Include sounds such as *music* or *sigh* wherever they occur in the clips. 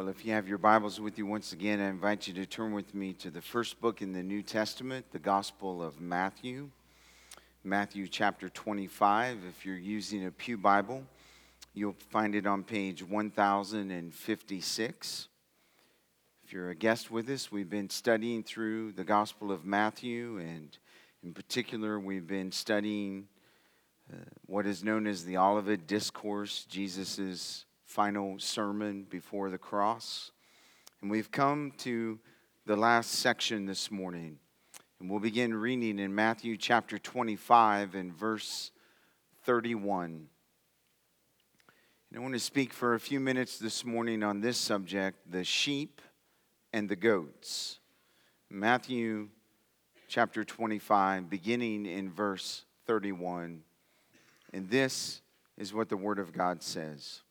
Well, if you have your Bibles with you once again, I invite you to turn with me to the first book in the New Testament, the Gospel of Matthew. Matthew chapter 25. If you're using a Pew Bible, you'll find it on page 1056. If you're a guest with us, we've been studying through the Gospel of Matthew, and in particular, we've been studying uh, what is known as the Olivet Discourse, Jesus' final sermon before the cross. And we've come to the last section this morning. And we'll begin reading in Matthew chapter 25 and verse 31. And I want to speak for a few minutes this morning on this subject the sheep and the goats. Matthew chapter 25, beginning in verse 31. And this is what the Word of God says.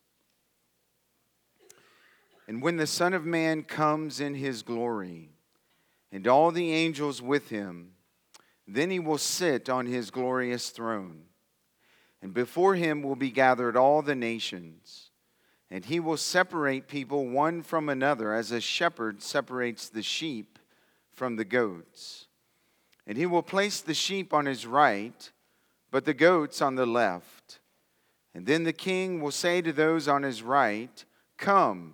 And when the Son of Man comes in his glory, and all the angels with him, then he will sit on his glorious throne. And before him will be gathered all the nations. And he will separate people one from another, as a shepherd separates the sheep from the goats. And he will place the sheep on his right, but the goats on the left. And then the king will say to those on his right, Come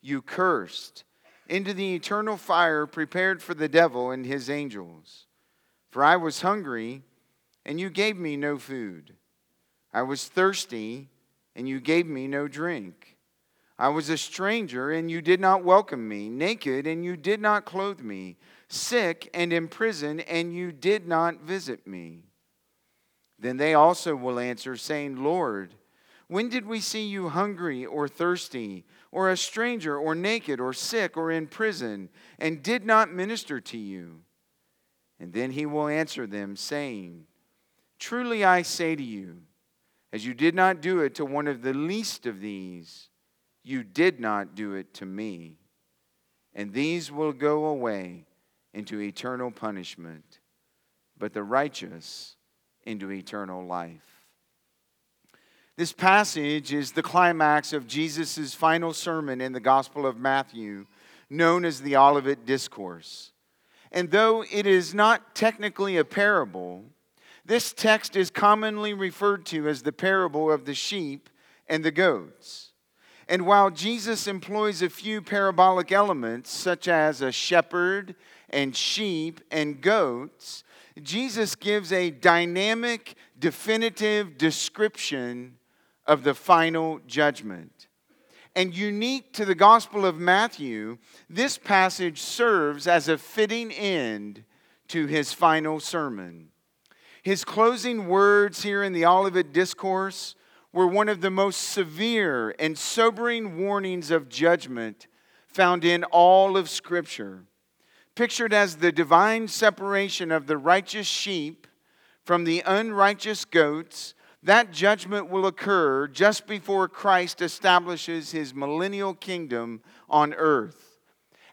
you cursed, into the eternal fire prepared for the devil and his angels. For I was hungry, and you gave me no food. I was thirsty, and you gave me no drink. I was a stranger, and you did not welcome me, naked, and you did not clothe me, sick and in prison, and you did not visit me. Then they also will answer, saying, Lord, when did we see you hungry or thirsty? Or a stranger, or naked, or sick, or in prison, and did not minister to you? And then he will answer them, saying, Truly I say to you, as you did not do it to one of the least of these, you did not do it to me. And these will go away into eternal punishment, but the righteous into eternal life. This passage is the climax of Jesus' final sermon in the Gospel of Matthew, known as the Olivet Discourse. And though it is not technically a parable, this text is commonly referred to as the parable of the sheep and the goats. And while Jesus employs a few parabolic elements, such as a shepherd and sheep and goats, Jesus gives a dynamic, definitive description of the final judgment. And unique to the Gospel of Matthew, this passage serves as a fitting end to his final sermon. His closing words here in the Olivet Discourse were one of the most severe and sobering warnings of judgment found in all of Scripture. Pictured as the divine separation of the righteous sheep from the unrighteous goats that judgment will occur just before Christ establishes his millennial kingdom on earth.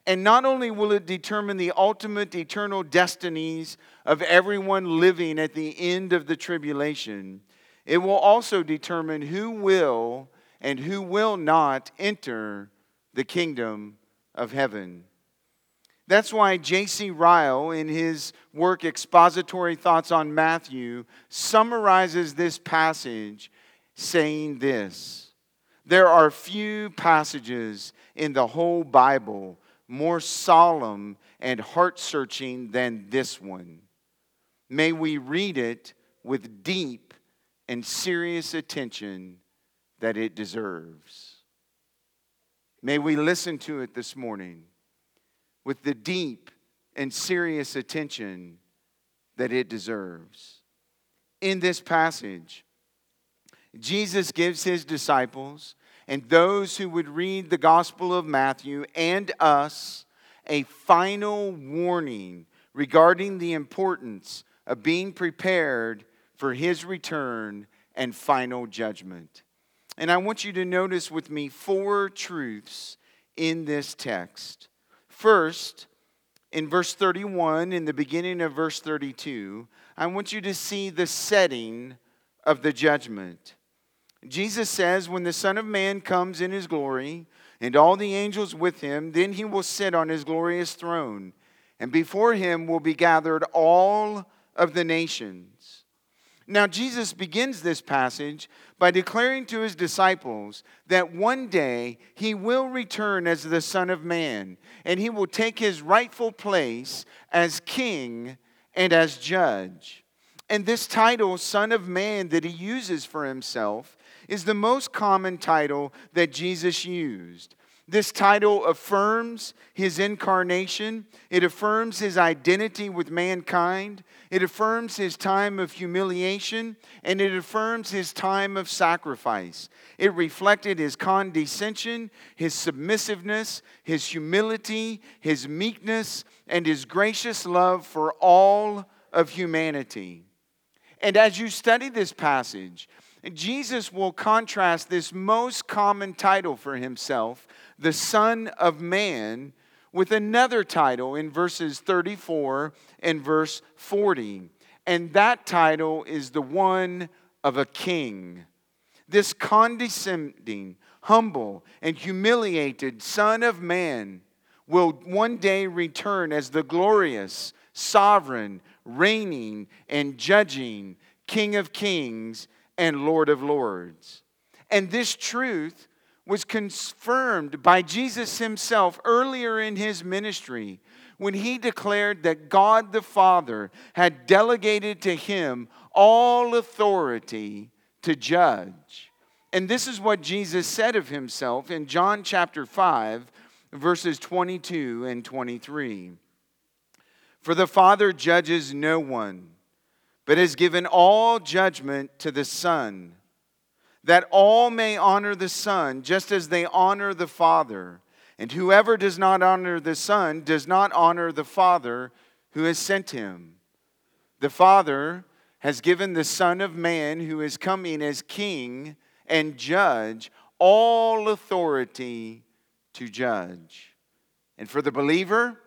And not only will it determine the ultimate eternal destinies of everyone living at the end of the tribulation, it will also determine who will and who will not enter the kingdom of heaven. That's why J.C. Ryle, in his work Expository Thoughts on Matthew, summarizes this passage saying this There are few passages in the whole Bible more solemn and heart searching than this one. May we read it with deep and serious attention that it deserves. May we listen to it this morning with the deep and serious attention that it deserves. In this passage, Jesus gives his disciples and those who would read the Gospel of Matthew and us a final warning regarding the importance of being prepared for his return and final judgment. And I want you to notice with me four truths in this text. First, in verse 31, in the beginning of verse 32, I want you to see the setting of the judgment. Jesus says, When the Son of Man comes in his glory, and all the angels with him, then he will sit on his glorious throne, and before him will be gathered all of the nations. Now, Jesus begins this passage by declaring to his disciples that one day he will return as the Son of Man, and he will take his rightful place as king and as judge. And this title, Son of Man, that he uses for himself, is the most common title that Jesus used. This title affirms his incarnation. It affirms his identity with mankind. It affirms his time of humiliation. And it affirms his time of sacrifice. It reflected his condescension, his submissiveness, his humility, his meekness, and his gracious love for all of humanity. And as you study this passage, Jesus will contrast this most common title for himself, the Son of Man, with another title in verses 34 and verse 40. And that title is the one of a king. This condescending, humble, and humiliated Son of Man will one day return as the glorious, sovereign, reigning, and judging King of kings and Lord of Lords. And this truth was confirmed by Jesus himself earlier in his ministry when he declared that God the Father had delegated to him all authority to judge. And this is what Jesus said of himself in John chapter 5, verses 22 and 23. For the Father judges no one but has given all judgment to the Son, that all may honor the Son just as they honor the Father. And whoever does not honor the Son does not honor the Father who has sent him. The Father has given the Son of Man, who is coming as King and Judge, all authority to judge. And for the believer,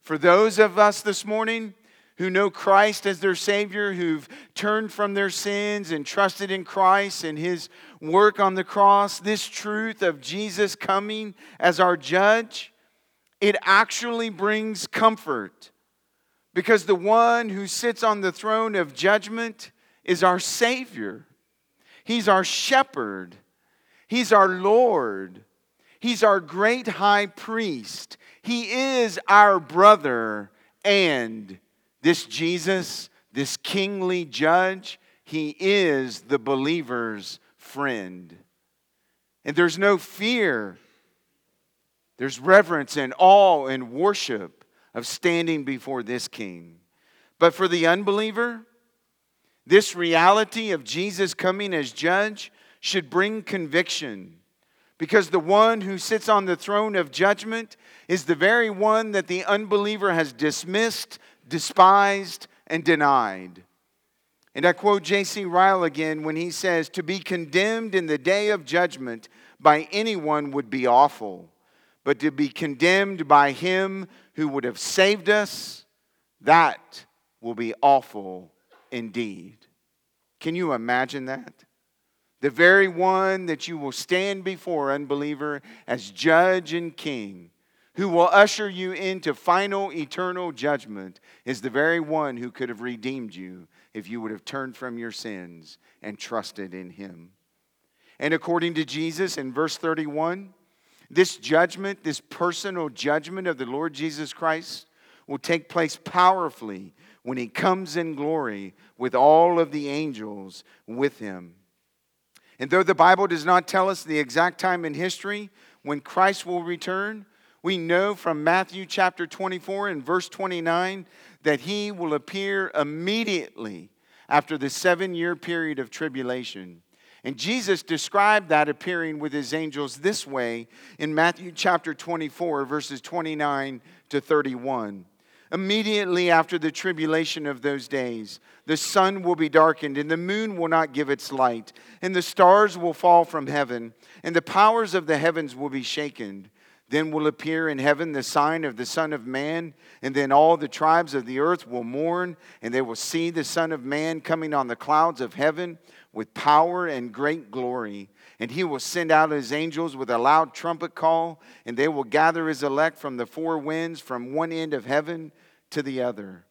for those of us this morning who know Christ as their Savior, who've turned from their sins and trusted in Christ and His work on the cross, this truth of Jesus coming as our judge, it actually brings comfort. Because the one who sits on the throne of judgment is our Savior. He's our shepherd, He's our Lord, He's our great high priest, He is our brother and this Jesus, this kingly judge, he is the believer's friend. And there's no fear, there's reverence and awe and worship of standing before this king. But for the unbeliever, this reality of Jesus coming as judge should bring conviction because the one who sits on the throne of judgment is the very one that the unbeliever has dismissed despised, and denied. And I quote J.C. Ryle again when he says, To be condemned in the day of judgment by anyone would be awful, but to be condemned by him who would have saved us, that will be awful indeed. Can you imagine that? The very one that you will stand before, unbeliever, as judge and king who will usher you into final eternal judgment is the very one who could have redeemed you if you would have turned from your sins and trusted in him. And according to Jesus in verse 31, This judgment, this personal judgment of the Lord Jesus Christ, will take place powerfully when he comes in glory with all of the angels with him. And though the Bible does not tell us the exact time in history when Christ will return, we know from Matthew chapter 24 and verse 29 that he will appear immediately after the seven year period of tribulation. And Jesus described that appearing with his angels this way in Matthew chapter 24, verses 29 to 31. Immediately after the tribulation of those days, the sun will be darkened, and the moon will not give its light, and the stars will fall from heaven, and the powers of the heavens will be shaken. Then will appear in heaven the sign of the Son of Man, and then all the tribes of the earth will mourn, and they will see the Son of Man coming on the clouds of heaven with power and great glory. And he will send out his angels with a loud trumpet call, and they will gather his elect from the four winds, from one end of heaven to the other.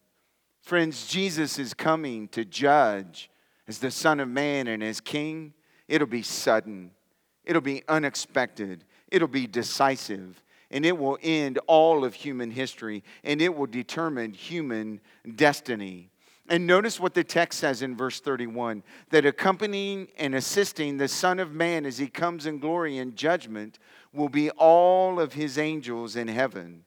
Friends, Jesus is coming to judge as the Son of Man and as King. It'll be sudden, it'll be unexpected it'll be decisive and it will end all of human history and it will determine human destiny. And notice what the text says in verse 31 that accompanying and assisting the Son of Man as he comes in glory and judgment will be all of his angels in heaven.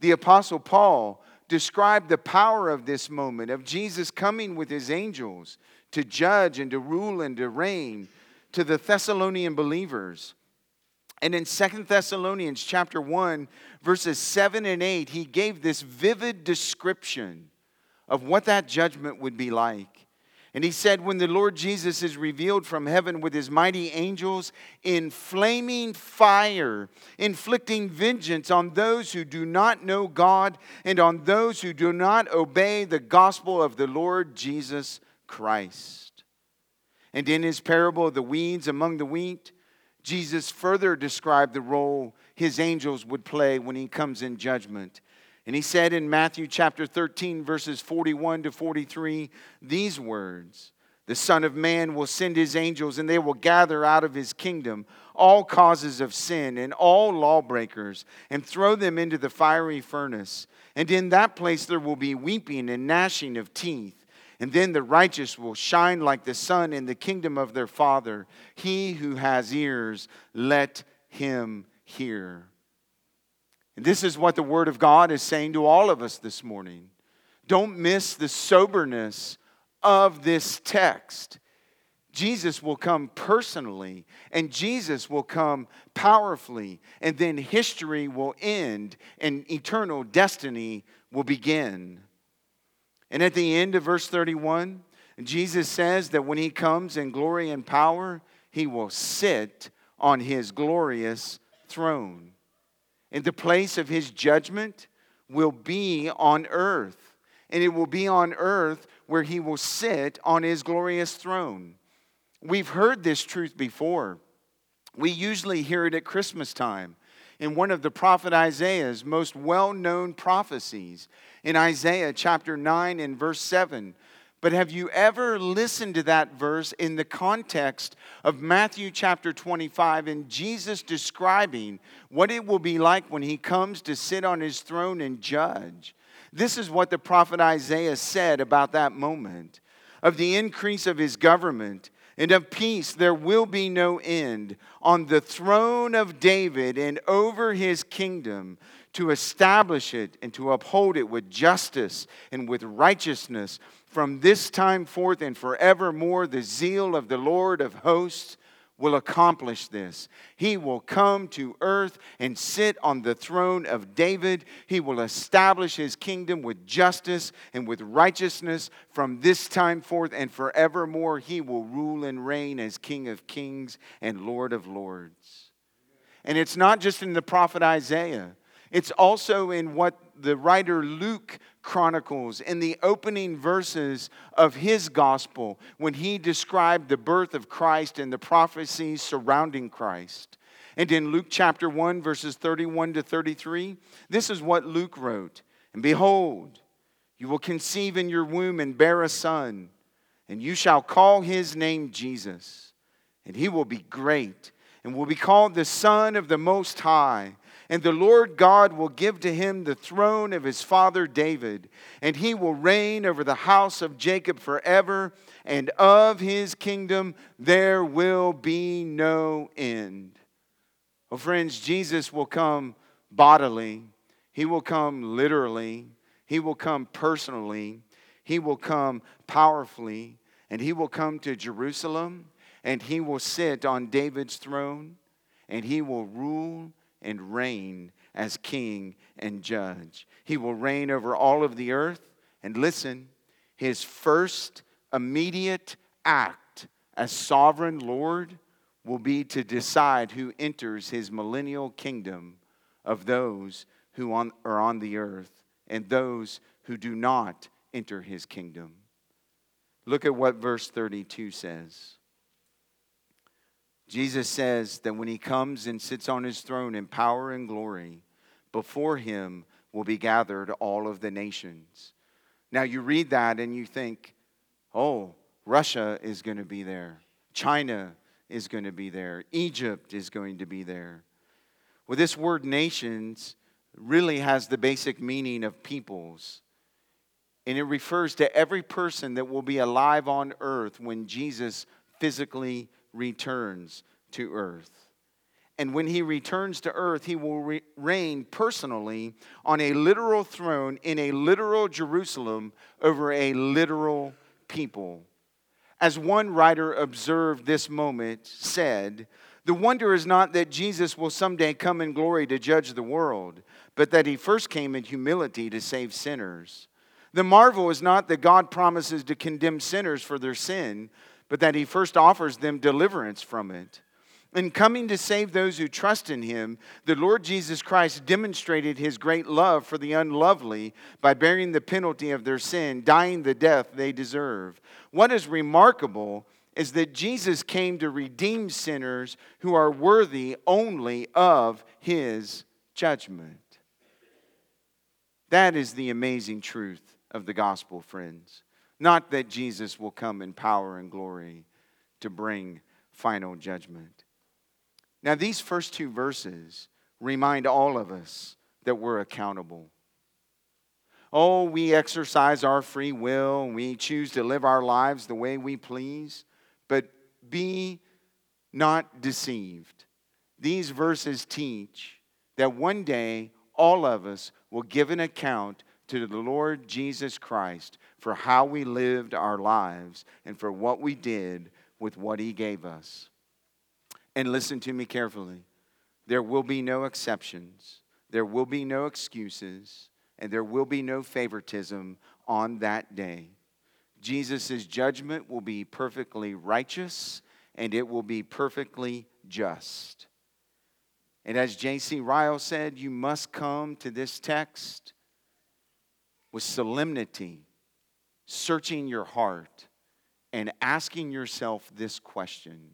The Apostle Paul described the power of this moment of Jesus coming with his angels to judge and to rule and to reign to the Thessalonian believers. And in Second Thessalonians chapter 1, verses 7 and 8, he gave this vivid description of what that judgment would be like. And he said, When the Lord Jesus is revealed from heaven with his mighty angels in flaming fire, inflicting vengeance on those who do not know God and on those who do not obey the gospel of the Lord Jesus Christ. And in his parable of the weeds among the wheat, Jesus further described the role his angels would play when he comes in judgment. And he said in Matthew chapter 13, verses 41 to 43, these words The Son of Man will send his angels, and they will gather out of his kingdom all causes of sin and all lawbreakers, and throw them into the fiery furnace. And in that place there will be weeping and gnashing of teeth. And then the righteous will shine like the sun in the kingdom of their Father. He who has ears, let him hear. And this is what the Word of God is saying to all of us this morning. Don't miss the soberness of this text. Jesus will come personally, and Jesus will come powerfully, and then history will end, and eternal destiny will begin. And at the end of verse 31, Jesus says that when he comes in glory and power, he will sit on his glorious throne. And the place of his judgment will be on earth. And it will be on earth where he will sit on his glorious throne. We've heard this truth before. We usually hear it at Christmas time in one of the prophet Isaiah's most well known prophecies in Isaiah chapter 9 and verse 7. But have you ever listened to that verse in the context of Matthew chapter 25 and Jesus describing what it will be like when he comes to sit on his throne and judge? This is what the prophet Isaiah said about that moment of the increase of his government and of peace there will be no end on the throne of David and over his kingdom to establish it and to uphold it with justice and with righteousness from this time forth and forevermore. The zeal of the Lord of hosts will accomplish this. He will come to earth and sit on the throne of David. He will establish his kingdom with justice and with righteousness from this time forth and forevermore. He will rule and reign as King of kings and Lord of lords. And it's not just in the prophet Isaiah. It's also in what the writer Luke chronicles in the opening verses of his gospel when he described the birth of Christ and the prophecies surrounding Christ. And in Luke chapter 1, verses 31 to 33, this is what Luke wrote And behold, you will conceive in your womb and bear a son, and you shall call his name Jesus, and he will be great and will be called the Son of the Most High. And the Lord God will give to him the throne of his father David, and he will reign over the house of Jacob forever, and of his kingdom there will be no end. Well, friends, Jesus will come bodily, he will come literally, he will come personally, he will come powerfully, and he will come to Jerusalem, and he will sit on David's throne, and he will rule and reign as king and judge. He will reign over all of the earth. And listen, his first immediate act as sovereign Lord will be to decide who enters his millennial kingdom of those who on, are on the earth and those who do not enter his kingdom. Look at what verse 32 says. Jesus says that when he comes and sits on his throne in power and glory, before him will be gathered all of the nations. Now you read that and you think, oh, Russia is going to be there, China is going to be there, Egypt is going to be there. Well, this word nations really has the basic meaning of peoples. And it refers to every person that will be alive on earth when Jesus physically returns to earth. And when he returns to earth, he will re- reign personally on a literal throne in a literal Jerusalem over a literal people. As one writer observed this moment, said, The wonder is not that Jesus will someday come in glory to judge the world, but that he first came in humility to save sinners. The marvel is not that God promises to condemn sinners for their sin, but that he first offers them deliverance from it. In coming to save those who trust in him, the Lord Jesus Christ demonstrated his great love for the unlovely by bearing the penalty of their sin, dying the death they deserve. What is remarkable is that Jesus came to redeem sinners who are worthy only of his judgment. That is the amazing truth of the gospel, friends. Not that Jesus will come in power and glory to bring final judgment. Now, these first two verses remind all of us that we're accountable. Oh, we exercise our free will, we choose to live our lives the way we please, but be not deceived. These verses teach that one day all of us will give an account to the Lord Jesus Christ for how we lived our lives and for what we did with what He gave us. And listen to me carefully. There will be no exceptions, there will be no excuses, and there will be no favoritism on that day. Jesus' judgment will be perfectly righteous and it will be perfectly just. And as J.C. Ryle said, you must come to this text with solemnity, searching your heart, and asking yourself this question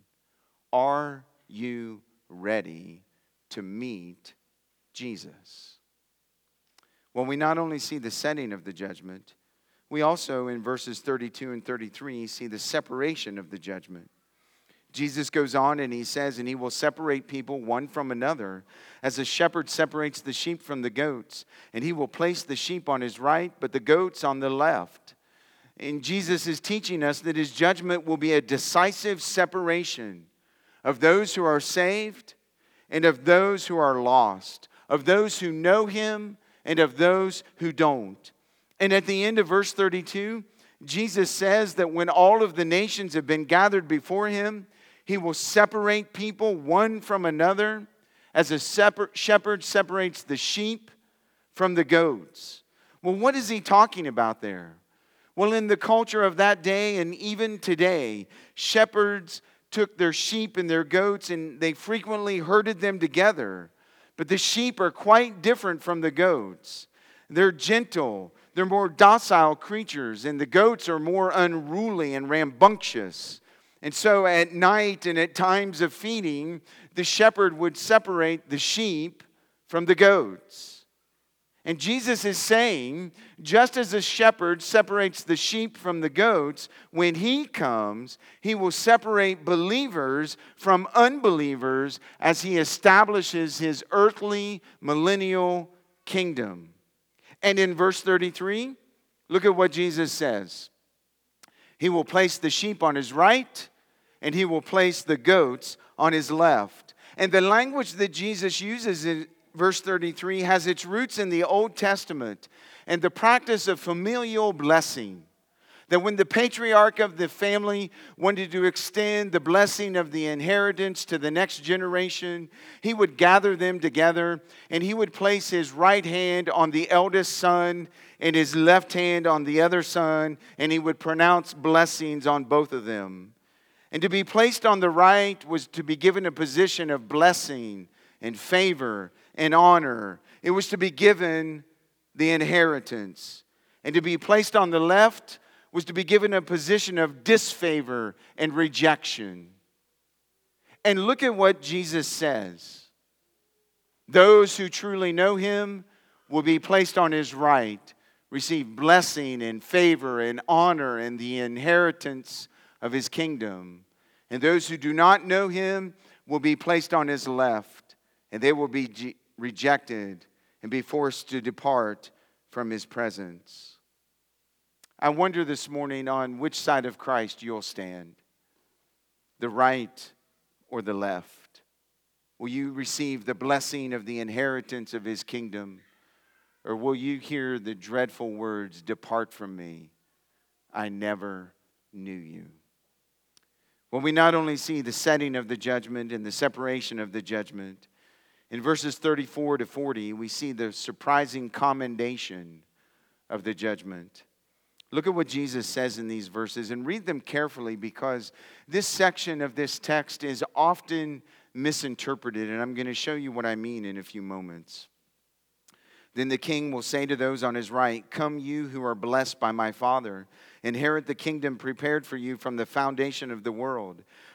Are you ready to meet Jesus? Well, we not only see the setting of the judgment, we also, in verses 32 and 33, see the separation of the judgment. Jesus goes on and he says, And he will separate people one from another, as a shepherd separates the sheep from the goats. And he will place the sheep on his right, but the goats on the left. And Jesus is teaching us that his judgment will be a decisive separation of those who are saved and of those who are lost, of those who know him and of those who don't. And at the end of verse 32, Jesus says that when all of the nations have been gathered before him, he will separate people one from another as a shepherd separates the sheep from the goats. Well, what is he talking about there? Well, in the culture of that day and even today, shepherds took their sheep and their goats and they frequently herded them together. But the sheep are quite different from the goats. They're gentle, they're more docile creatures, and the goats are more unruly and rambunctious. And so at night and at times of feeding, the shepherd would separate the sheep from the goats. And Jesus is saying, just as a shepherd separates the sheep from the goats, when he comes, he will separate believers from unbelievers as he establishes his earthly millennial kingdom. And in verse 33, look at what Jesus says He will place the sheep on his right, and he will place the goats on his left. And the language that Jesus uses verse 33, has its roots in the Old Testament and the practice of familial blessing. That when the patriarch of the family wanted to extend the blessing of the inheritance to the next generation, he would gather them together and he would place his right hand on the eldest son and his left hand on the other son, and he would pronounce blessings on both of them. And to be placed on the right was to be given a position of blessing and favor and honor. It was to be given the inheritance. And to be placed on the left was to be given a position of disfavor and rejection. And look at what Jesus says those who truly know him will be placed on his right, receive blessing and favor and honor and the inheritance of his kingdom. And those who do not know him will be placed on his left, and they will be rejected and be forced to depart from his presence. I wonder this morning on which side of Christ you'll stand the right or the left. Will you receive the blessing of the inheritance of his kingdom? Or will you hear the dreadful words, Depart from me, I never knew you? Well, we not only see the setting of the judgment and the separation of the judgment, in verses 34 to 40, we see the surprising commendation of the judgment. Look at what Jesus says in these verses and read them carefully because this section of this text is often misinterpreted, and I'm going to show you what I mean in a few moments. Then the king will say to those on his right, Come, you who are blessed by my Father, inherit the kingdom prepared for you from the foundation of the world.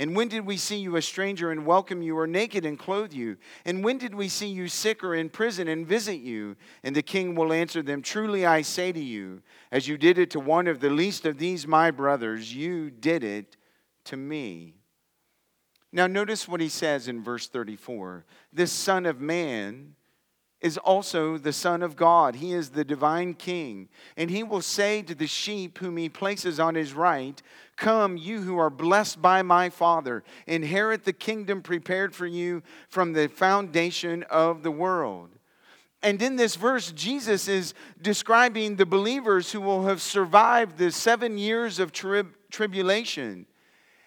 And when did we see you a stranger and welcome you, or naked and clothe you? And when did we see you sick or in prison and visit you? And the king will answer them Truly I say to you, as you did it to one of the least of these my brothers, you did it to me. Now, notice what he says in verse 34 This Son of Man is also the Son of God. He is the divine King. And he will say to the sheep whom he places on his right, Come, you who are blessed by my Father, inherit the kingdom prepared for you from the foundation of the world. And in this verse, Jesus is describing the believers who will have survived the seven years of trib- tribulation.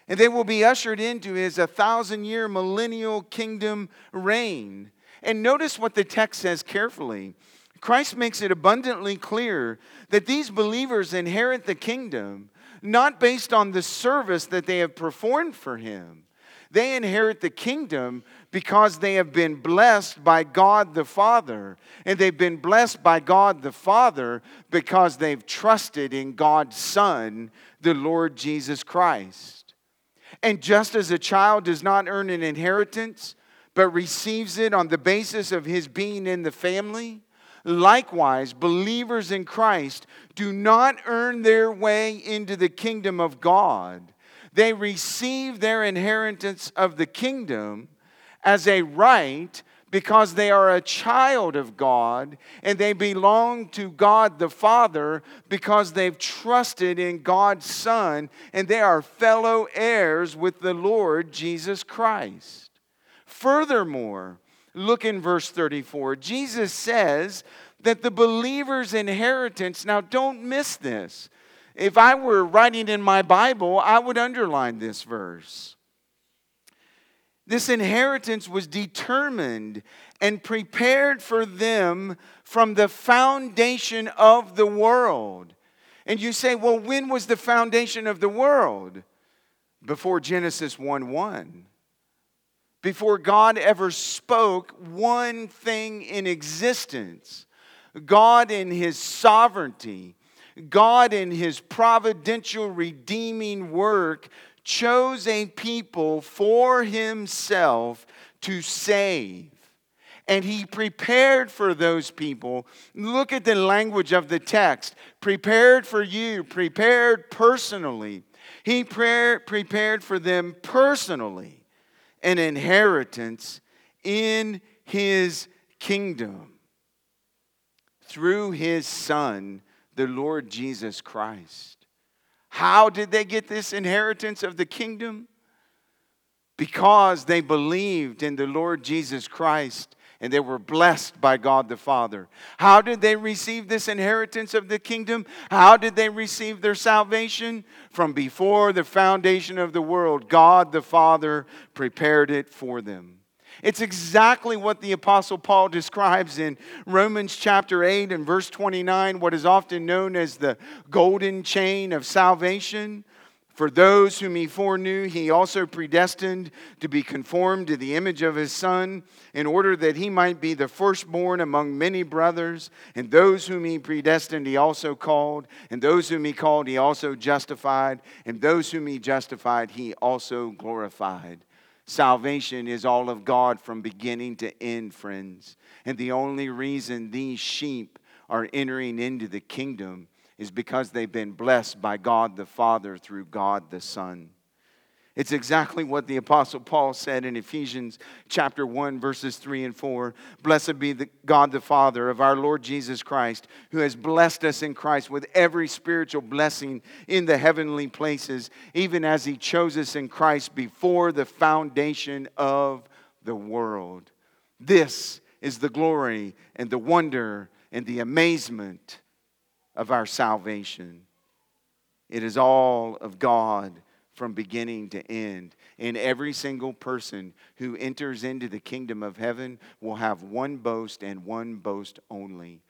And they will be ushered into his a thousand year millennial kingdom reign. And notice what the text says carefully. Christ makes it abundantly clear that these believers inherit the kingdom not based on the service that they have performed for him. They inherit the kingdom because they have been blessed by God the Father. And they've been blessed by God the Father because they've trusted in God's Son, the Lord Jesus Christ. And just as a child does not earn an inheritance, but receives it on the basis of his being in the family, likewise, believers in Christ do not earn their way into the kingdom of God. They receive their inheritance of the kingdom as a right because they are a child of God and they belong to God the Father because they've trusted in God's Son and they are fellow heirs with the Lord Jesus Christ. Furthermore, look in verse 34. Jesus says that the believer's inheritance, now don't miss this. If I were writing in my Bible, I would underline this verse. This inheritance was determined and prepared for them from the foundation of the world. And you say, well, when was the foundation of the world? Before Genesis 1 1 before God ever spoke one thing in existence. God, in His sovereignty, God, in His providential redeeming work, chose a people for Himself to save. And He prepared for those people. Look at the language of the text prepared for you, prepared personally. He prepared for them personally an inheritance in his kingdom through his son, the Lord Jesus Christ. How did they get this inheritance of the kingdom? Because they believed in the Lord Jesus Christ and they were blessed by God the Father. How did they receive this inheritance of the kingdom? How did they receive their salvation? From before the foundation of the world, God the Father prepared it for them. It's exactly what the Apostle Paul describes in Romans chapter 8 and verse 29, what is often known as the golden chain of salvation. For those whom he foreknew, he also predestined to be conformed to the image of his Son, in order that he might be the firstborn among many brothers. And those whom he predestined, he also called. And those whom he called, he also justified. And those whom he justified, he also glorified. Salvation is all of God from beginning to end, friends. And the only reason these sheep are entering into the kingdom is because they've been blessed by God the Father through God the Son. It's exactly what the Apostle Paul said in Ephesians chapter 1, verses 3 and 4. Blessed be the God the Father of our Lord Jesus Christ, who has blessed us in Christ with every spiritual blessing in the heavenly places, even as he chose us in Christ before the foundation of the world. This is the glory and the wonder and the amazement of our salvation. It is all of God from beginning to end. And every single person who enters into the kingdom of heaven will have one boast and one boast only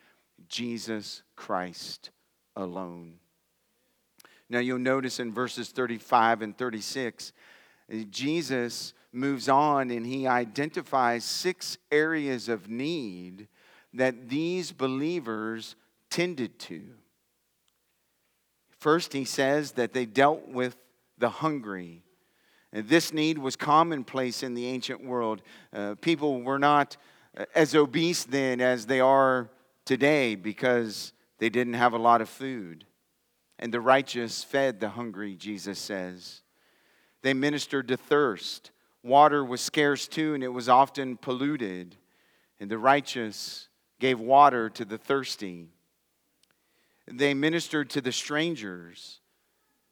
Jesus Christ alone. Now you'll notice in verses 35 and 36, Jesus moves on and he identifies six areas of need that these believers tended to. First, he says that they dealt with the hungry. And this need was commonplace in the ancient world. Uh, people were not uh, as obese then as they are today because they didn't have a lot of food. And the righteous fed the hungry, Jesus says. They ministered to thirst. Water was scarce too, and it was often polluted. And the righteous gave water to the thirsty. They ministered to the strangers.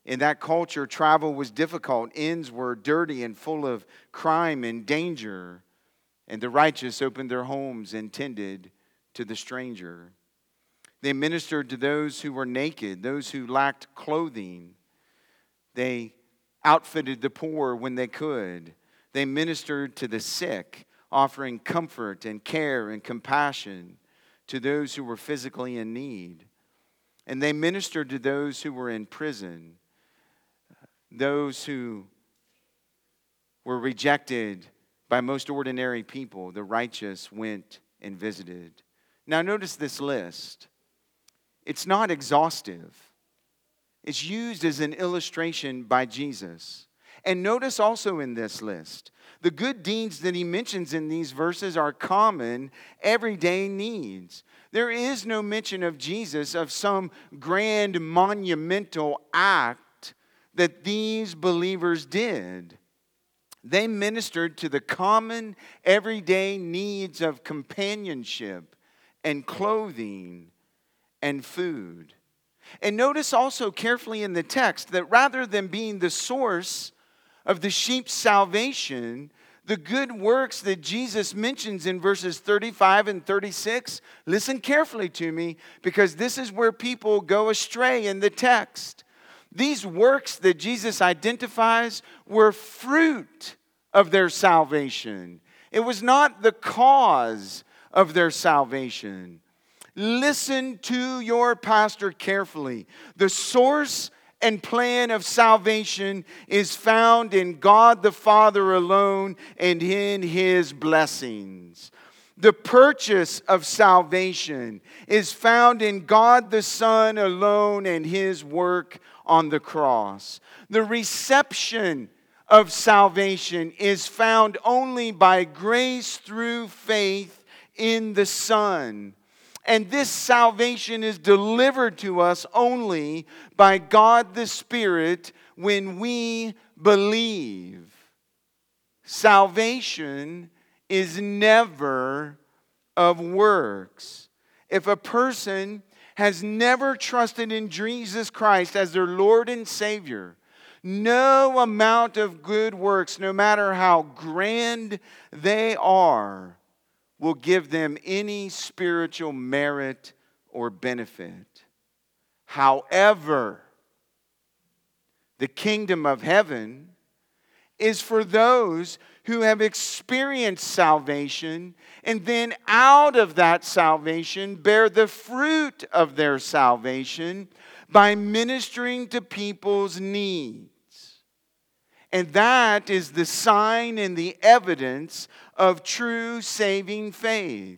In that culture, travel was difficult. Inns were dirty and full of crime and danger. And the righteous opened their homes and tended to the stranger. They ministered to those who were naked, those who lacked clothing. They outfitted the poor when they could. They ministered to the sick, offering comfort and care and compassion to those who were physically in need. And they ministered to those who were in prison, those who were rejected by most ordinary people. The righteous went and visited. Now, notice this list. It's not exhaustive, it's used as an illustration by Jesus. And notice also in this list, the good deeds that he mentions in these verses are common, everyday needs. There is no mention of Jesus of some grand monumental act that these believers did. They ministered to the common, everyday needs of companionship and clothing and food. And notice also carefully in the text that rather than being the source of the sheep's salvation, the good works that Jesus mentions in verses 35 and 36, listen carefully to me because this is where people go astray in the text. These works that Jesus identifies were fruit of their salvation, it was not the cause of their salvation. Listen to your pastor carefully. The source and plan of salvation is found in God the Father alone and in His blessings. The purchase of salvation is found in God the Son alone and His work on the cross. The reception of salvation is found only by grace through faith in the Son. And this salvation is delivered to us only by God the Spirit when we believe. Salvation is never of works. If a person has never trusted in Jesus Christ as their Lord and Savior, no amount of good works, no matter how grand they are, will give them any spiritual merit or benefit. However, the kingdom of heaven is for those who have experienced salvation and then out of that salvation bear the fruit of their salvation by ministering to people's needs. And that is the sign and the evidence of true saving faith.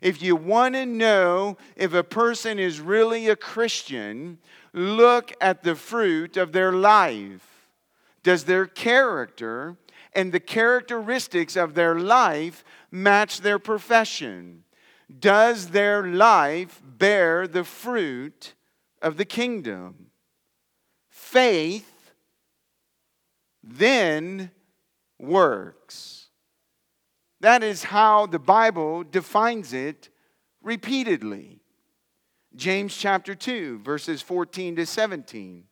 If you want to know if a person is really a Christian, look at the fruit of their life. Does their character and the characteristics of their life match their profession? Does their life bear the fruit of the kingdom? Faith then works. That is how the Bible defines it repeatedly. James chapter 2, verses 14 to 17.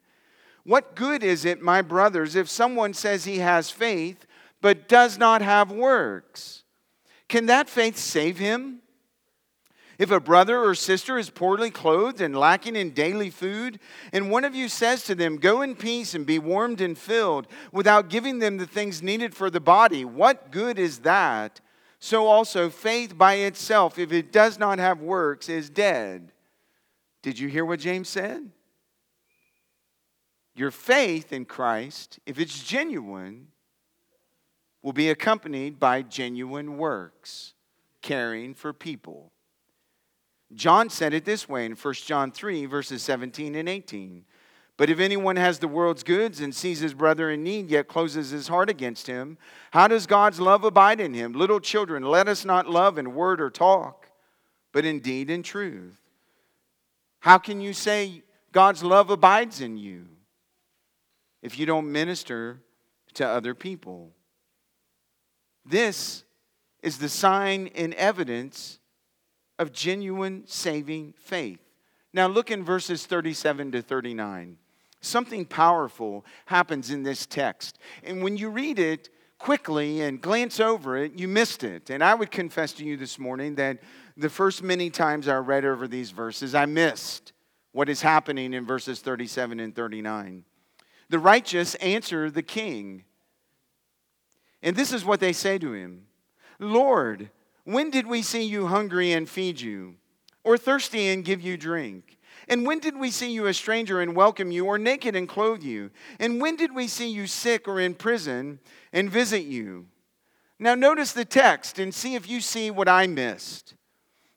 What good is it, my brothers, if someone says he has faith but does not have works? Can that faith save him? If a brother or sister is poorly clothed and lacking in daily food, and one of you says to them, Go in peace and be warmed and filled, without giving them the things needed for the body, what good is that? So also, faith by itself, if it does not have works, is dead. Did you hear what James said? Your faith in Christ, if it's genuine, will be accompanied by genuine works, caring for people. John said it this way in 1 John 3, verses 17 and 18. But if anyone has the world's goods and sees his brother in need, yet closes his heart against him, how does God's love abide in him? Little children, let us not love in word or talk, but in deed and truth. How can you say God's love abides in you if you don't minister to other people? This is the sign and evidence of genuine saving faith. Now, look in verses 37 to 39. Something powerful happens in this text. And when you read it quickly and glance over it, you missed it. And I would confess to you this morning that the first many times I read over these verses, I missed what is happening in verses 37 and 39. The righteous answer the king. And this is what they say to him Lord, when did we see you hungry and feed you, or thirsty and give you drink? And when did we see you a stranger and welcome you, or naked and clothe you? And when did we see you sick or in prison and visit you? Now, notice the text and see if you see what I missed.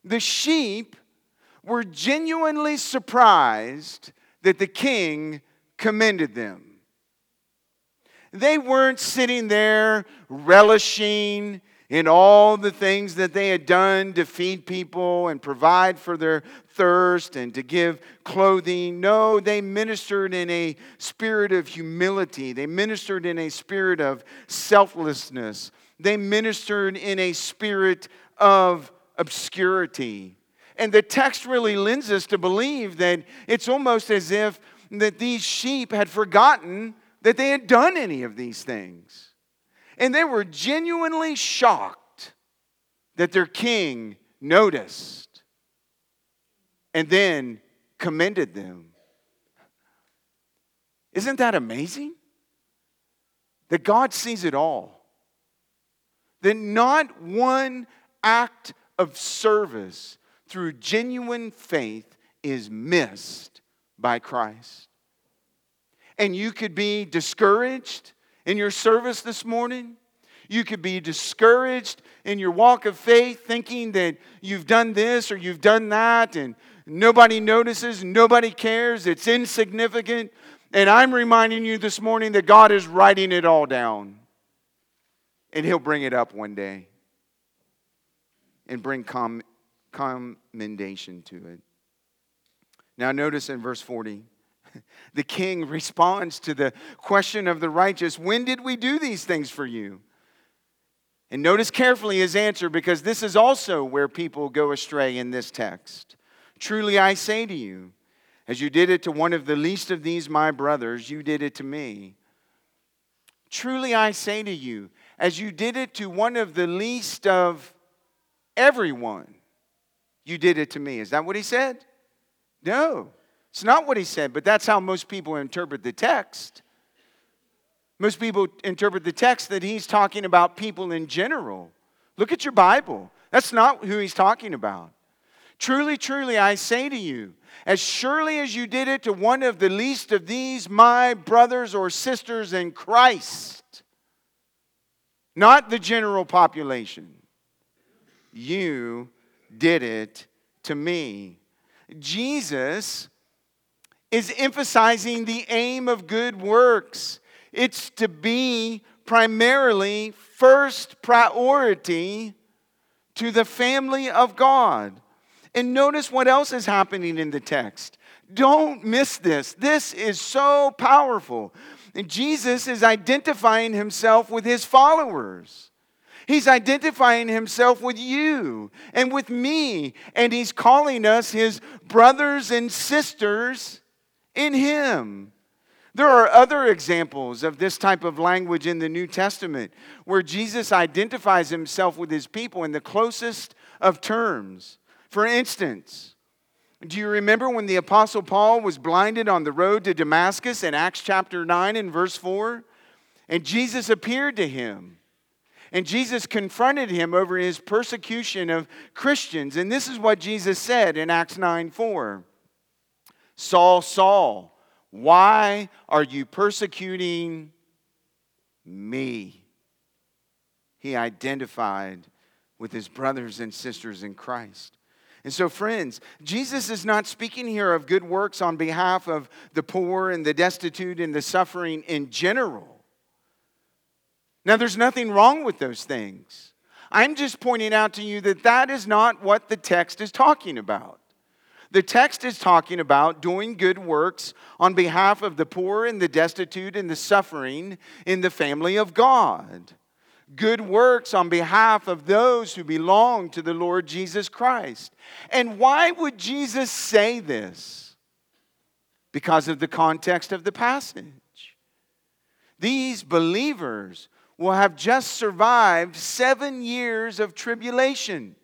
The sheep were genuinely surprised that the king commended them. They weren't sitting there relishing in all the things that they had done to feed people and provide for their thirst and to give clothing. No, they ministered in a spirit of humility, they ministered in a spirit of selflessness, they ministered in a spirit of obscurity. And the text really lends us to believe that it's almost as if that these sheep had forgotten that they had done any of these things. And they were genuinely shocked that their king noticed and then commended them. Isn't that amazing? That God sees it all. That not one act of service through genuine faith is missed by Christ. and you could be discouraged in your service this morning. You could be discouraged in your walk of faith, thinking that you've done this or you've done that, and nobody notices, nobody cares, it's insignificant. And I'm reminding you this morning that God is writing it all down. And He'll bring it up one day and bring com- commendation to it. Now, notice in verse 40, *laughs* the king responds to the question of the righteous When did we do these things for you? And notice carefully his answer because this is also where people go astray in this text. Truly I say to you, as you did it to one of the least of these my brothers, you did it to me. Truly I say to you, as you did it to one of the least of everyone, you did it to me. Is that what he said? No, it's not what he said, but that's how most people interpret the text. Most people interpret the text that he's talking about people in general. Look at your Bible. That's not who he's talking about. Truly, truly, I say to you, as surely as you did it to one of the least of these, my brothers or sisters in Christ, not the general population, you did it to me. Jesus is emphasizing the aim of good works. It's to be primarily first priority to the family of God. And notice what else is happening in the text. Don't miss this. This is so powerful. And Jesus is identifying himself with his followers. He's identifying himself with you and with me, and he's calling us his brothers and sisters in him. There are other examples of this type of language in the New Testament where Jesus identifies himself with his people in the closest of terms. For instance, do you remember when the Apostle Paul was blinded on the road to Damascus in Acts chapter 9 and verse 4? And Jesus appeared to him. And Jesus confronted him over his persecution of Christians. And this is what Jesus said in Acts 9 4 Saul, Saul, why are you persecuting me? He identified with his brothers and sisters in Christ. And so, friends, Jesus is not speaking here of good works on behalf of the poor and the destitute and the suffering in general. Now, there's nothing wrong with those things. I'm just pointing out to you that that is not what the text is talking about. The text is talking about doing good works on behalf of the poor and the destitute and the suffering in the family of God. Good works on behalf of those who belong to the Lord Jesus Christ. And why would Jesus say this? Because of the context of the passage. These believers will have just survived seven years of tribulation.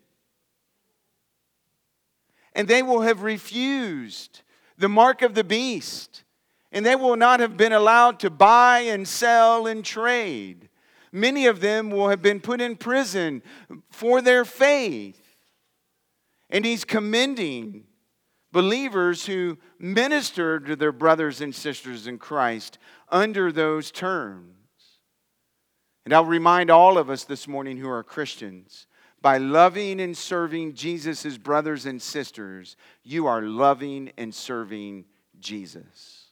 And they will have refused the mark of the beast. And they will not have been allowed to buy and sell and trade. Many of them will have been put in prison for their faith. And he's commending believers who minister to their brothers and sisters in Christ under those terms. And I'll remind all of us this morning who are Christians by loving and serving Jesus' brothers and sisters, you are loving and serving Jesus.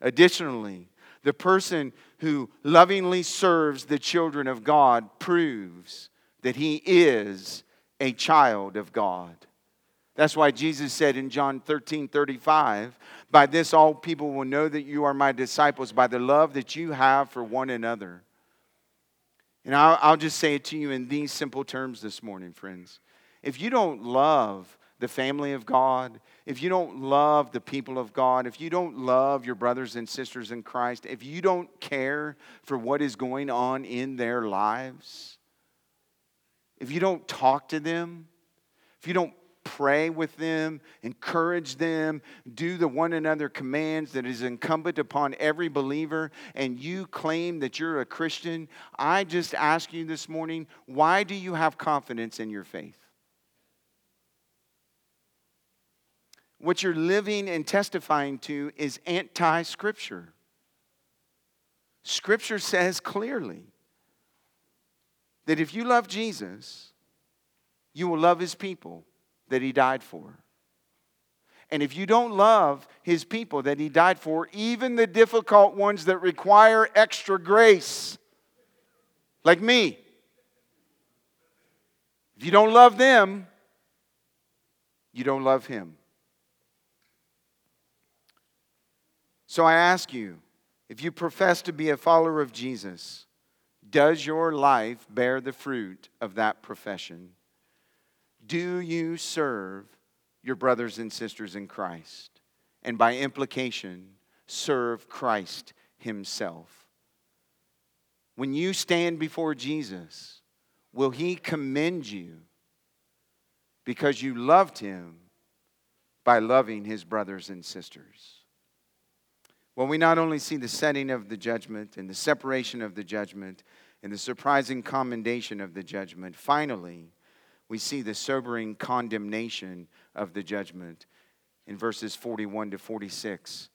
Additionally, the person who lovingly serves the children of God proves that he is a child of God. That's why Jesus said in John 13 35, By this all people will know that you are my disciples, by the love that you have for one another. And I'll, I'll just say it to you in these simple terms this morning, friends. If you don't love the family of God, if you don't love the people of God, if you don't love your brothers and sisters in Christ, if you don't care for what is going on in their lives, if you don't talk to them, if you don't pray with them, encourage them, do the one another commands that is incumbent upon every believer, and you claim that you're a Christian, I just ask you this morning why do you have confidence in your faith? What you're living and testifying to is anti scripture. Scripture says clearly that if you love Jesus, you will love his people that he died for. And if you don't love his people that he died for, even the difficult ones that require extra grace, like me, if you don't love them, you don't love him. So I ask you, if you profess to be a follower of Jesus, does your life bear the fruit of that profession? Do you serve your brothers and sisters in Christ? And by implication, serve Christ Himself. When you stand before Jesus, will He commend you because you loved Him by loving His brothers and sisters? Well, we not only see the setting of the judgment and the separation of the judgment and the surprising commendation of the judgment, finally, we see the sobering condemnation of the judgment in verses 41 to 46.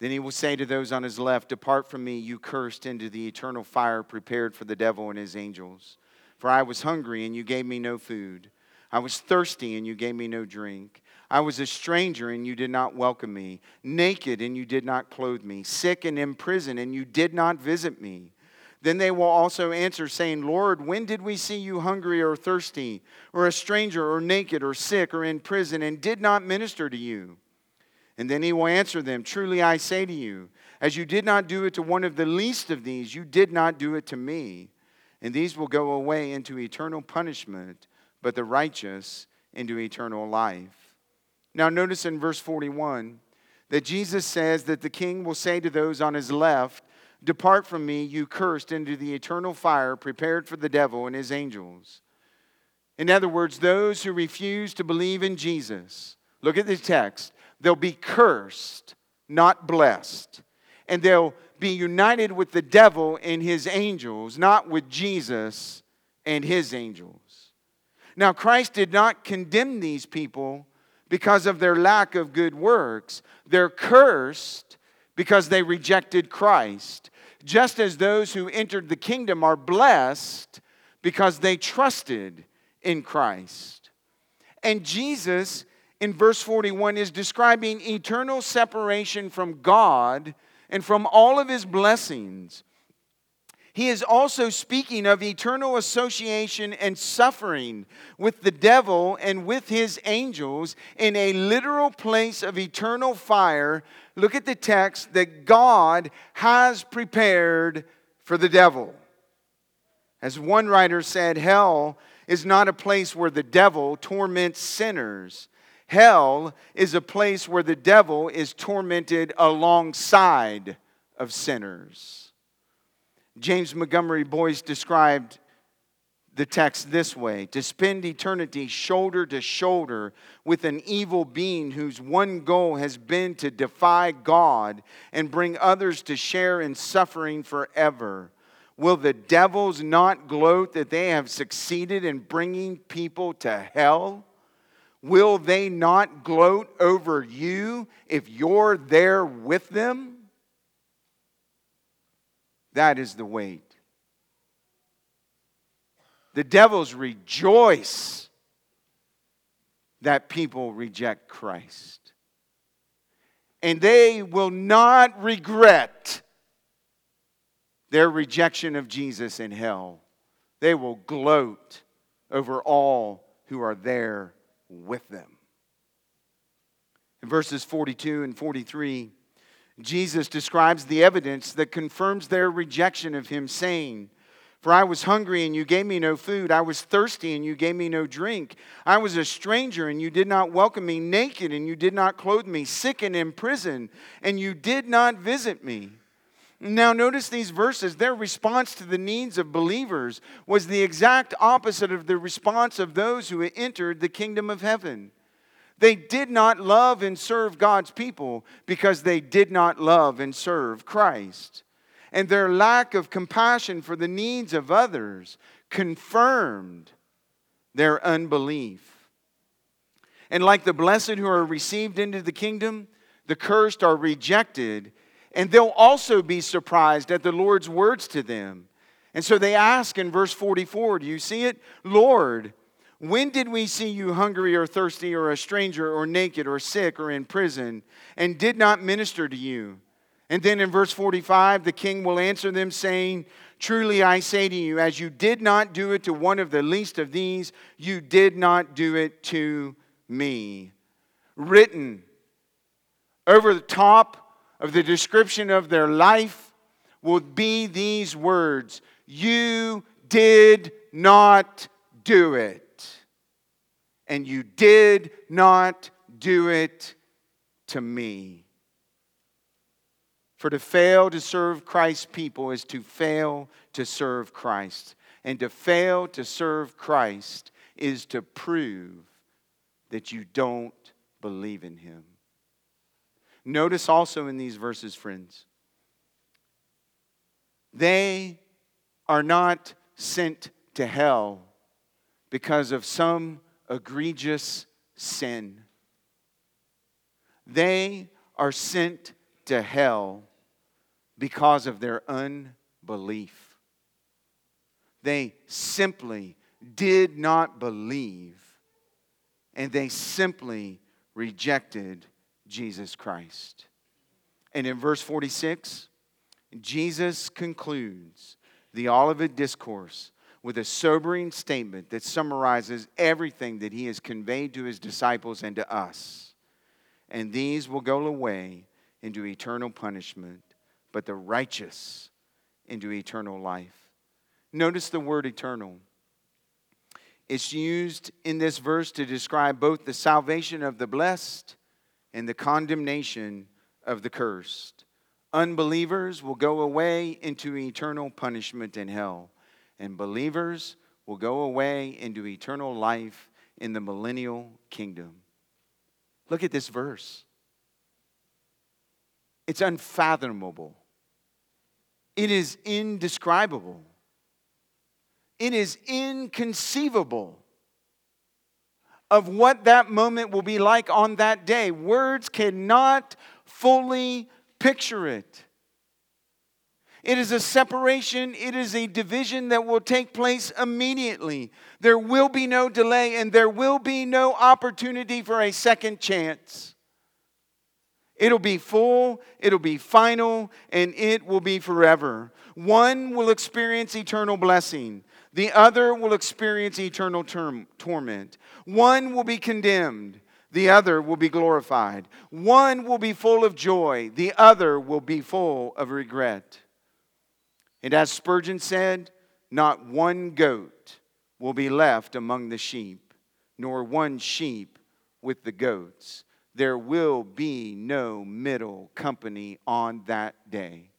Then he will say to those on his left, Depart from me, you cursed, into the eternal fire prepared for the devil and his angels. For I was hungry, and you gave me no food. I was thirsty, and you gave me no drink. I was a stranger and you did not welcome me, naked and you did not clothe me, sick and in prison and you did not visit me. Then they will also answer, saying, Lord, when did we see you hungry or thirsty, or a stranger, or naked, or sick, or in prison, and did not minister to you? And then he will answer them, Truly I say to you, as you did not do it to one of the least of these, you did not do it to me. And these will go away into eternal punishment, but the righteous into eternal life. Now, notice in verse 41 that Jesus says that the king will say to those on his left, Depart from me, you cursed, into the eternal fire prepared for the devil and his angels. In other words, those who refuse to believe in Jesus, look at the text, they'll be cursed, not blessed. And they'll be united with the devil and his angels, not with Jesus and his angels. Now, Christ did not condemn these people because of their lack of good works. They're cursed because they rejected Christ, just as those who entered the kingdom are blessed because they trusted in Christ. And Jesus, in verse 41, is describing eternal separation from God and from all of his blessings he is also speaking of eternal association and suffering with the devil and with his angels in a literal place of eternal fire. Look at the text that God has prepared for the devil. As one writer said, hell is not a place where the devil torments sinners. Hell is a place where the devil is tormented alongside of sinners. James Montgomery Boice described the text this way to spend eternity shoulder to shoulder with an evil being whose one goal has been to defy God and bring others to share in suffering forever. Will the devils not gloat that they have succeeded in bringing people to hell? Will they not gloat over you if you're there with them? That is the weight. The devils rejoice that people reject Christ. And they will not regret their rejection of Jesus in hell. They will gloat over all who are there with them. In verses 42 and 43, Jesus describes the evidence that confirms their rejection of him, saying, For I was hungry and you gave me no food. I was thirsty and you gave me no drink. I was a stranger and you did not welcome me, naked and you did not clothe me, sick and in prison and you did not visit me. Now, notice these verses. Their response to the needs of believers was the exact opposite of the response of those who entered the kingdom of heaven. They did not love and serve God's people because they did not love and serve Christ. And their lack of compassion for the needs of others confirmed their unbelief. And like the blessed who are received into the kingdom, the cursed are rejected and they'll also be surprised at the Lord's words to them. And so they ask in verse 44, do you see it? Lord, when did we see you hungry or thirsty or a stranger or naked or sick or in prison and did not minister to you? And then in verse 45, the king will answer them, saying, Truly I say to you, as you did not do it to one of the least of these, you did not do it to me. Written over the top of the description of their life will be these words You did not do it. And you did not do it to me. For to fail to serve Christ's people is to fail to serve Christ. And to fail to serve Christ is to prove that you don't believe in him. Notice also in these verses, friends, they are not sent to hell because of some egregious sin. They are sent to hell because of their unbelief. They simply did not believe, and they simply rejected Jesus Christ. And in verse 46, Jesus concludes the Olivet Discourse with a sobering statement that summarizes everything that he has conveyed to his disciples and to us. And these will go away into eternal punishment, but the righteous into eternal life. Notice the word eternal. It's used in this verse to describe both the salvation of the blessed and the condemnation of the cursed. Unbelievers will go away into eternal punishment in hell, and believers will go away into eternal life in the millennial kingdom. Look at this verse. It's unfathomable. It is indescribable. It is inconceivable of what that moment will be like on that day. Words cannot fully picture it. It is a separation, it is a division that will take place immediately. There will be no delay and there will be no opportunity for a second chance. It'll be full, it'll be final, and it will be forever. One will experience eternal blessing, the other will experience eternal term, torment. One will be condemned, the other will be glorified. One will be full of joy, the other will be full of regret. And as Spurgeon said, not one goat will be left among the sheep, nor one sheep with the goats. There will be no middle company on that day.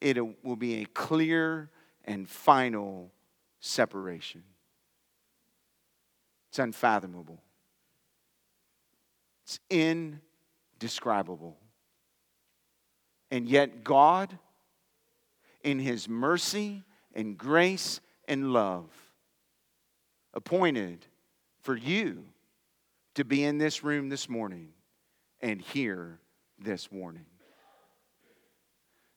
It will be a clear and final separation. It's unfathomable, it's indescribable. And yet, God, in His mercy and grace and love, appointed for you to be in this room this morning and hear this warning.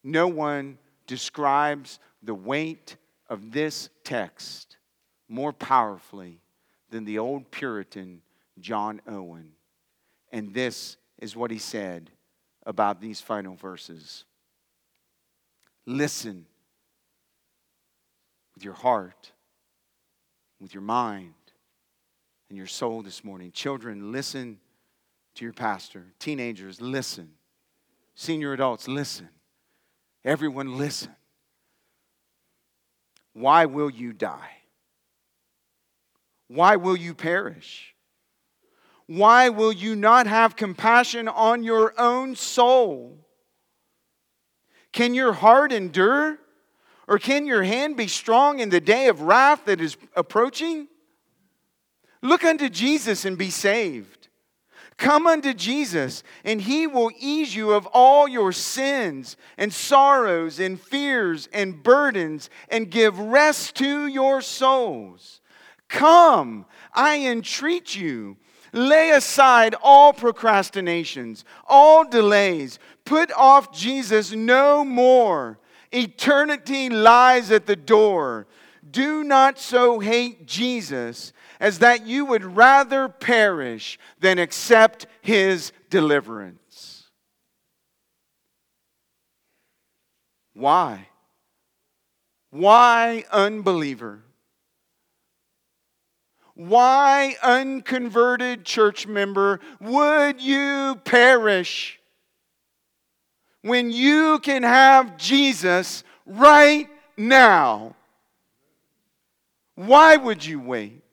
No one describes the weight of this text more powerfully than the old Puritan John Owen. And this is what he said about these final verses Listen with your heart, with your mind, and your soul this morning. Children, listen to your pastor. Teenagers, listen. Senior adults, listen. Everyone, listen. Why will you die? Why will you perish? Why will you not have compassion on your own soul? Can your heart endure? Or can your hand be strong in the day of wrath that is approaching? Look unto Jesus and be saved. Come unto Jesus, and he will ease you of all your sins and sorrows and fears and burdens and give rest to your souls. Come, I entreat you, lay aside all procrastinations, all delays. Put off Jesus no more. Eternity lies at the door. Do not so hate Jesus as that you would rather perish than accept his deliverance. Why? Why, unbeliever? Why, unconverted church member, would you perish when you can have Jesus right now? Why would you wait?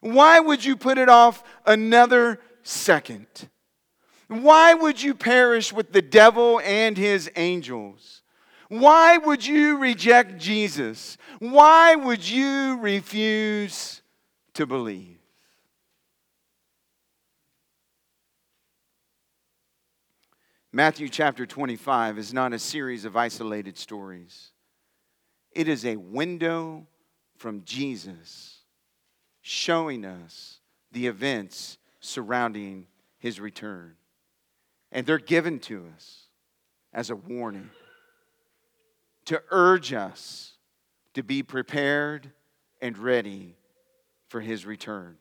Why would you put it off another second? Why would you perish with the devil and his angels? Why would you reject Jesus? Why would you refuse to believe? Matthew chapter 25 is not a series of isolated stories. It is a window from Jesus showing us the events surrounding his return. And they're given to us as a warning to urge us to be prepared and ready for his return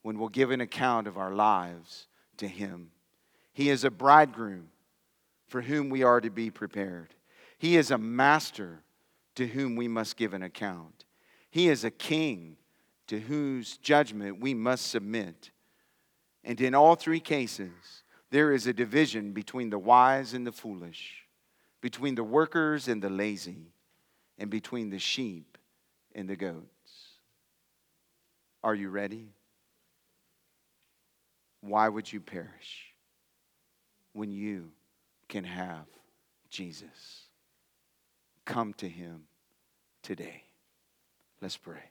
when we'll give an account of our lives to him. He is a bridegroom for whom we are to be prepared. He is a master to whom we must give an account. He is a king to whose judgment we must submit. And in all three cases, there is a division between the wise and the foolish, between the workers and the lazy, and between the sheep and the goats. Are you ready? Why would you perish when you can have Jesus? Come to him today. Let's pray.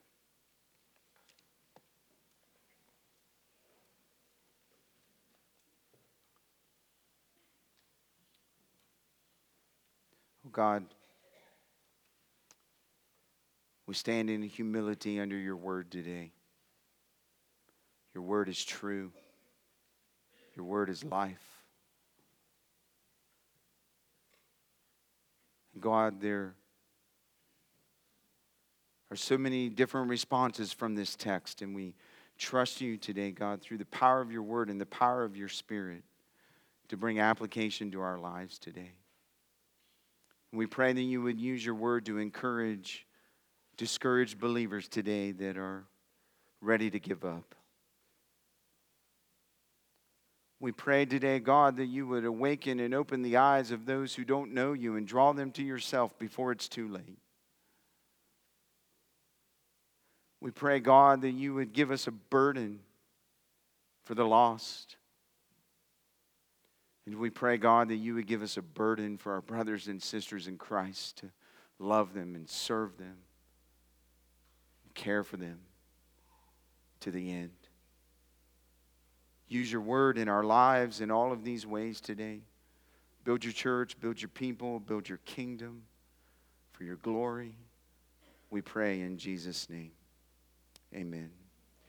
Oh God, we stand in humility under your word today. Your word is true, your word is life. God, there are so many different responses from this text, and we trust you today, God, through the power of your word and the power of your spirit to bring application to our lives today. We pray that you would use your word to encourage discouraged believers today that are ready to give up. We pray today, God, that you would awaken and open the eyes of those who don't know you and draw them to yourself before it's too late. We pray, God, that you would give us a burden for the lost. And we pray, God, that you would give us a burden for our brothers and sisters in Christ to love them and serve them, and care for them to the end. Use your word in our lives in all of these ways today. Build your church, build your people, build your kingdom for your glory. We pray in Jesus' name. Amen.